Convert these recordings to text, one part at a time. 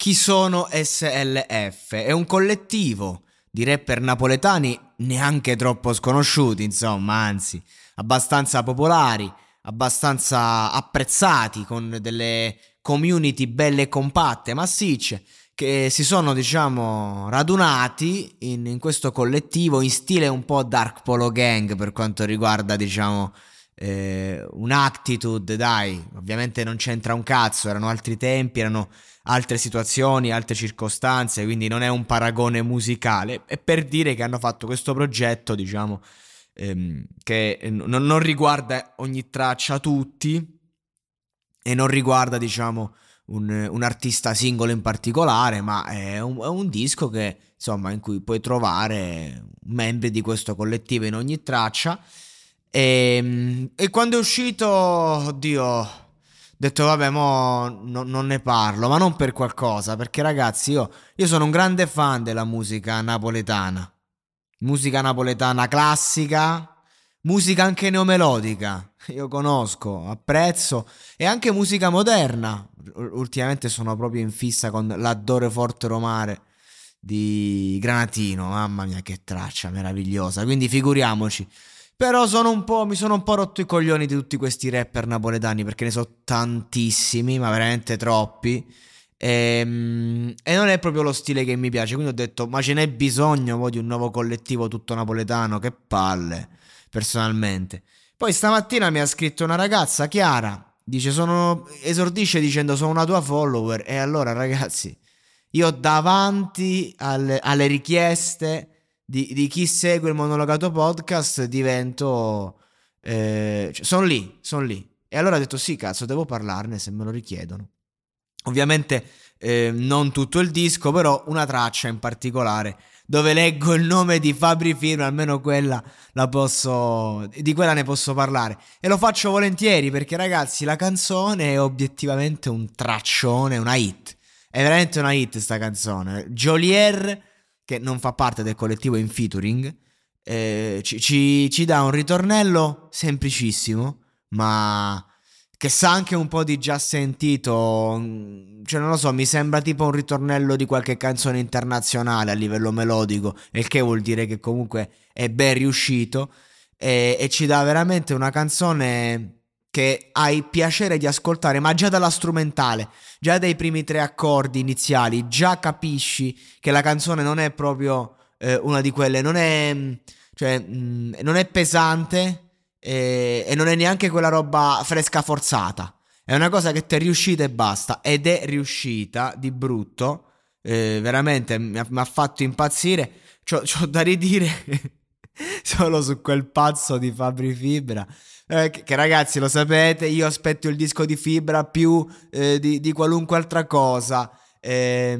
Chi sono SLF? È un collettivo di rapper napoletani neanche troppo sconosciuti, insomma, anzi, abbastanza popolari, abbastanza apprezzati, con delle community belle e compatte, massicce, che si sono, diciamo, radunati in, in questo collettivo in stile un po' Dark Polo Gang per quanto riguarda, diciamo, eh, un'attitude, dai, ovviamente non c'entra un cazzo, erano altri tempi, erano altre situazioni, altre circostanze, quindi non è un paragone musicale, è per dire che hanno fatto questo progetto, diciamo, ehm, che non, non, riguarda ogni traccia tutti e non riguarda, diciamo, un, un artista singolo in particolare, ma è un, è un disco che, insomma, in cui puoi trovare membri di questo collettivo in ogni traccia. E, ehm, e quando è uscito, oddio detto vabbè mo no, non ne parlo, ma non per qualcosa, perché ragazzi io, io sono un grande fan della musica napoletana, musica napoletana classica, musica anche neomelodica, io conosco, apprezzo, e anche musica moderna, ultimamente sono proprio in fissa con l'Addore Forte Romare di Granatino, mamma mia che traccia meravigliosa, quindi figuriamoci. Però sono un po', mi sono un po' rotto i coglioni di tutti questi rapper napoletani perché ne so tantissimi, ma veramente troppi. E, ehm, e, non è proprio lo stile che mi piace. Quindi ho detto: Ma ce n'è bisogno poi di un nuovo collettivo tutto napoletano? Che palle, personalmente. Poi stamattina mi ha scritto una ragazza, Chiara. Dice: sono, Esordisce dicendo: Sono una tua follower. E allora, ragazzi, io davanti alle, alle richieste di, di chi segue il monologato podcast divento... Eh, cioè, sono lì, sono lì. E allora ho detto sì, cazzo, devo parlarne se me lo richiedono. Ovviamente eh, non tutto il disco, però una traccia in particolare dove leggo il nome di Fabri Fino, almeno quella la posso, di quella ne posso parlare. E lo faccio volentieri perché ragazzi la canzone è obiettivamente un traccione, una hit. È veramente una hit sta canzone. Jolier che non fa parte del collettivo in featuring, eh, ci, ci, ci dà un ritornello semplicissimo, ma che sa anche un po' di già sentito, mm, cioè non lo so, mi sembra tipo un ritornello di qualche canzone internazionale a livello melodico, il che vuol dire che comunque è ben riuscito e, e ci dà veramente una canzone che hai piacere di ascoltare, ma già dalla strumentale, già dai primi tre accordi iniziali, già capisci che la canzone non è proprio eh, una di quelle, non è, cioè, mh, mm, non è pesante e, e non è neanche quella roba fresca forzata. È una cosa che ti è riuscita e basta, ed è riuscita di brutto. Eh, veramente mi ha, fatto impazzire. C'ho da ridire solo su quel pazzo di Fabri Fibra eh, che, che, ragazzi lo sapete, io aspetto il disco di fibra più eh, di, di, qualunque altra cosa. Eh,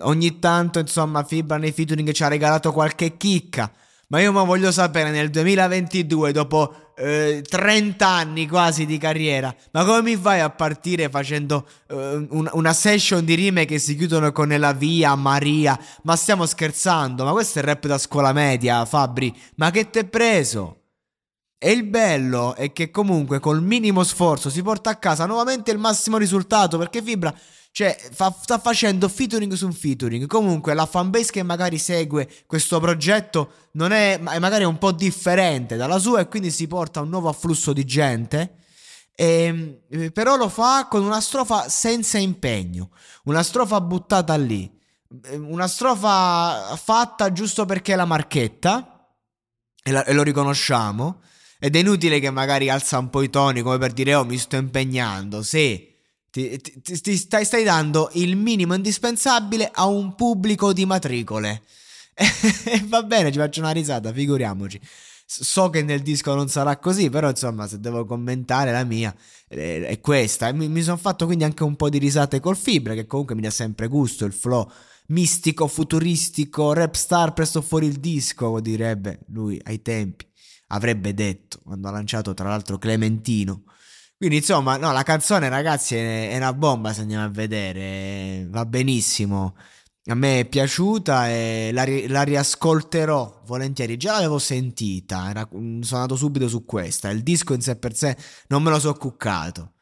ogni tanto, insomma, Fibra nei featuring ci ha regalato qualche chicca. Ma io ma voglio sapere nel 2022, dopo eh, 30 anni quasi di carriera, ma come mi fai a partire facendo eh, un, una session di rime che si chiudono con la via, Maria? Ma stiamo scherzando? Ma questo è il rap da scuola media, Fabri? Ma che t'è preso? E il bello è che comunque col minimo sforzo si porta a casa nuovamente il massimo risultato perché Fibra Cioè, fa, sta facendo featuring su un featuring. Comunque, la fanbase che magari segue questo progetto non è, è magari un po' differente dalla sua e quindi si porta un nuovo afflusso di gente. E, ehm, però lo fa con una strofa senza impegno, una strofa buttata lì, una strofa fatta giusto perché è la marchetta e, la, e lo riconosciamo. Ed è inutile che magari alza un po' i toni come per dire oh mi sto impegnando. Sì, ti, ti, ti stai, stai, dando il minimo indispensabile a un pubblico di matricole. E va bene, ci faccio una risata, figuriamoci. So che nel disco non sarà così, però insomma, se devo commentare la mia eh, è questa. Mi, mi sono fatto quindi anche un po' di risate col Fibra, che comunque mi dà sempre gusto il flow mistico, futuristico, rap star presto fuori il disco, direbbe lui ai tempi avrebbe detto quando ha lanciato tra l'altro Clementino. Quindi insomma, no, la canzone ragazzi è, è una bomba se andiamo a vedere, va benissimo. A me è piaciuta e la, la riascolterò volentieri. Già l'avevo sentita, era, mm, sono andato subito su questa. Il disco in sé per sé non me lo so cuccato.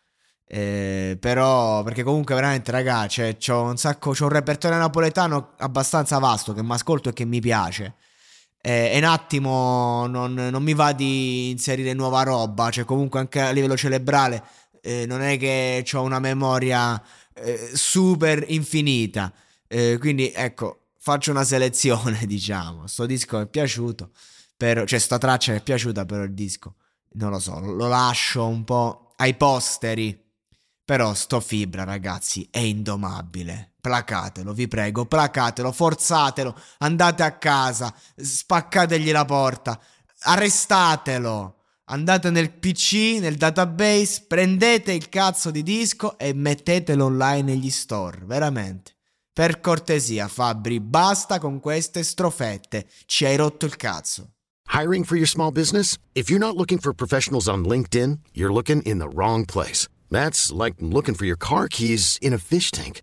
Eh, però, perché comunque veramente, ragazzi, cioè, un sacco, c'ho un repertorio napoletano abbastanza vasto che mi ascolto e che mi piace eh, e un attimo non, non, mi va di inserire nuova roba, cioè comunque anche a livello cerebrale eh, non è che ho una memoria eh, super infinita, eh, quindi ecco, faccio una selezione diciamo, sto disco è piaciuto, però, cioè sta traccia è piaciuta però il disco, non lo so, lo lascio un po' ai posteri. Però sto fibra, ragazzi, è indomabile. Placatelo, vi prego, placatelo, forzatelo, andate a casa, spaccategli la porta, arrestatelo. Andate nel PC, nel database, prendete il cazzo di disco e mettetelo online negli store, veramente. Per cortesia, Fabri, basta con queste strofette. Ci hai rotto il cazzo. Hiring for your small business? If you're not looking for professionals on LinkedIn, you're looking in the wrong place. That's like looking for your car keys in a fish tank.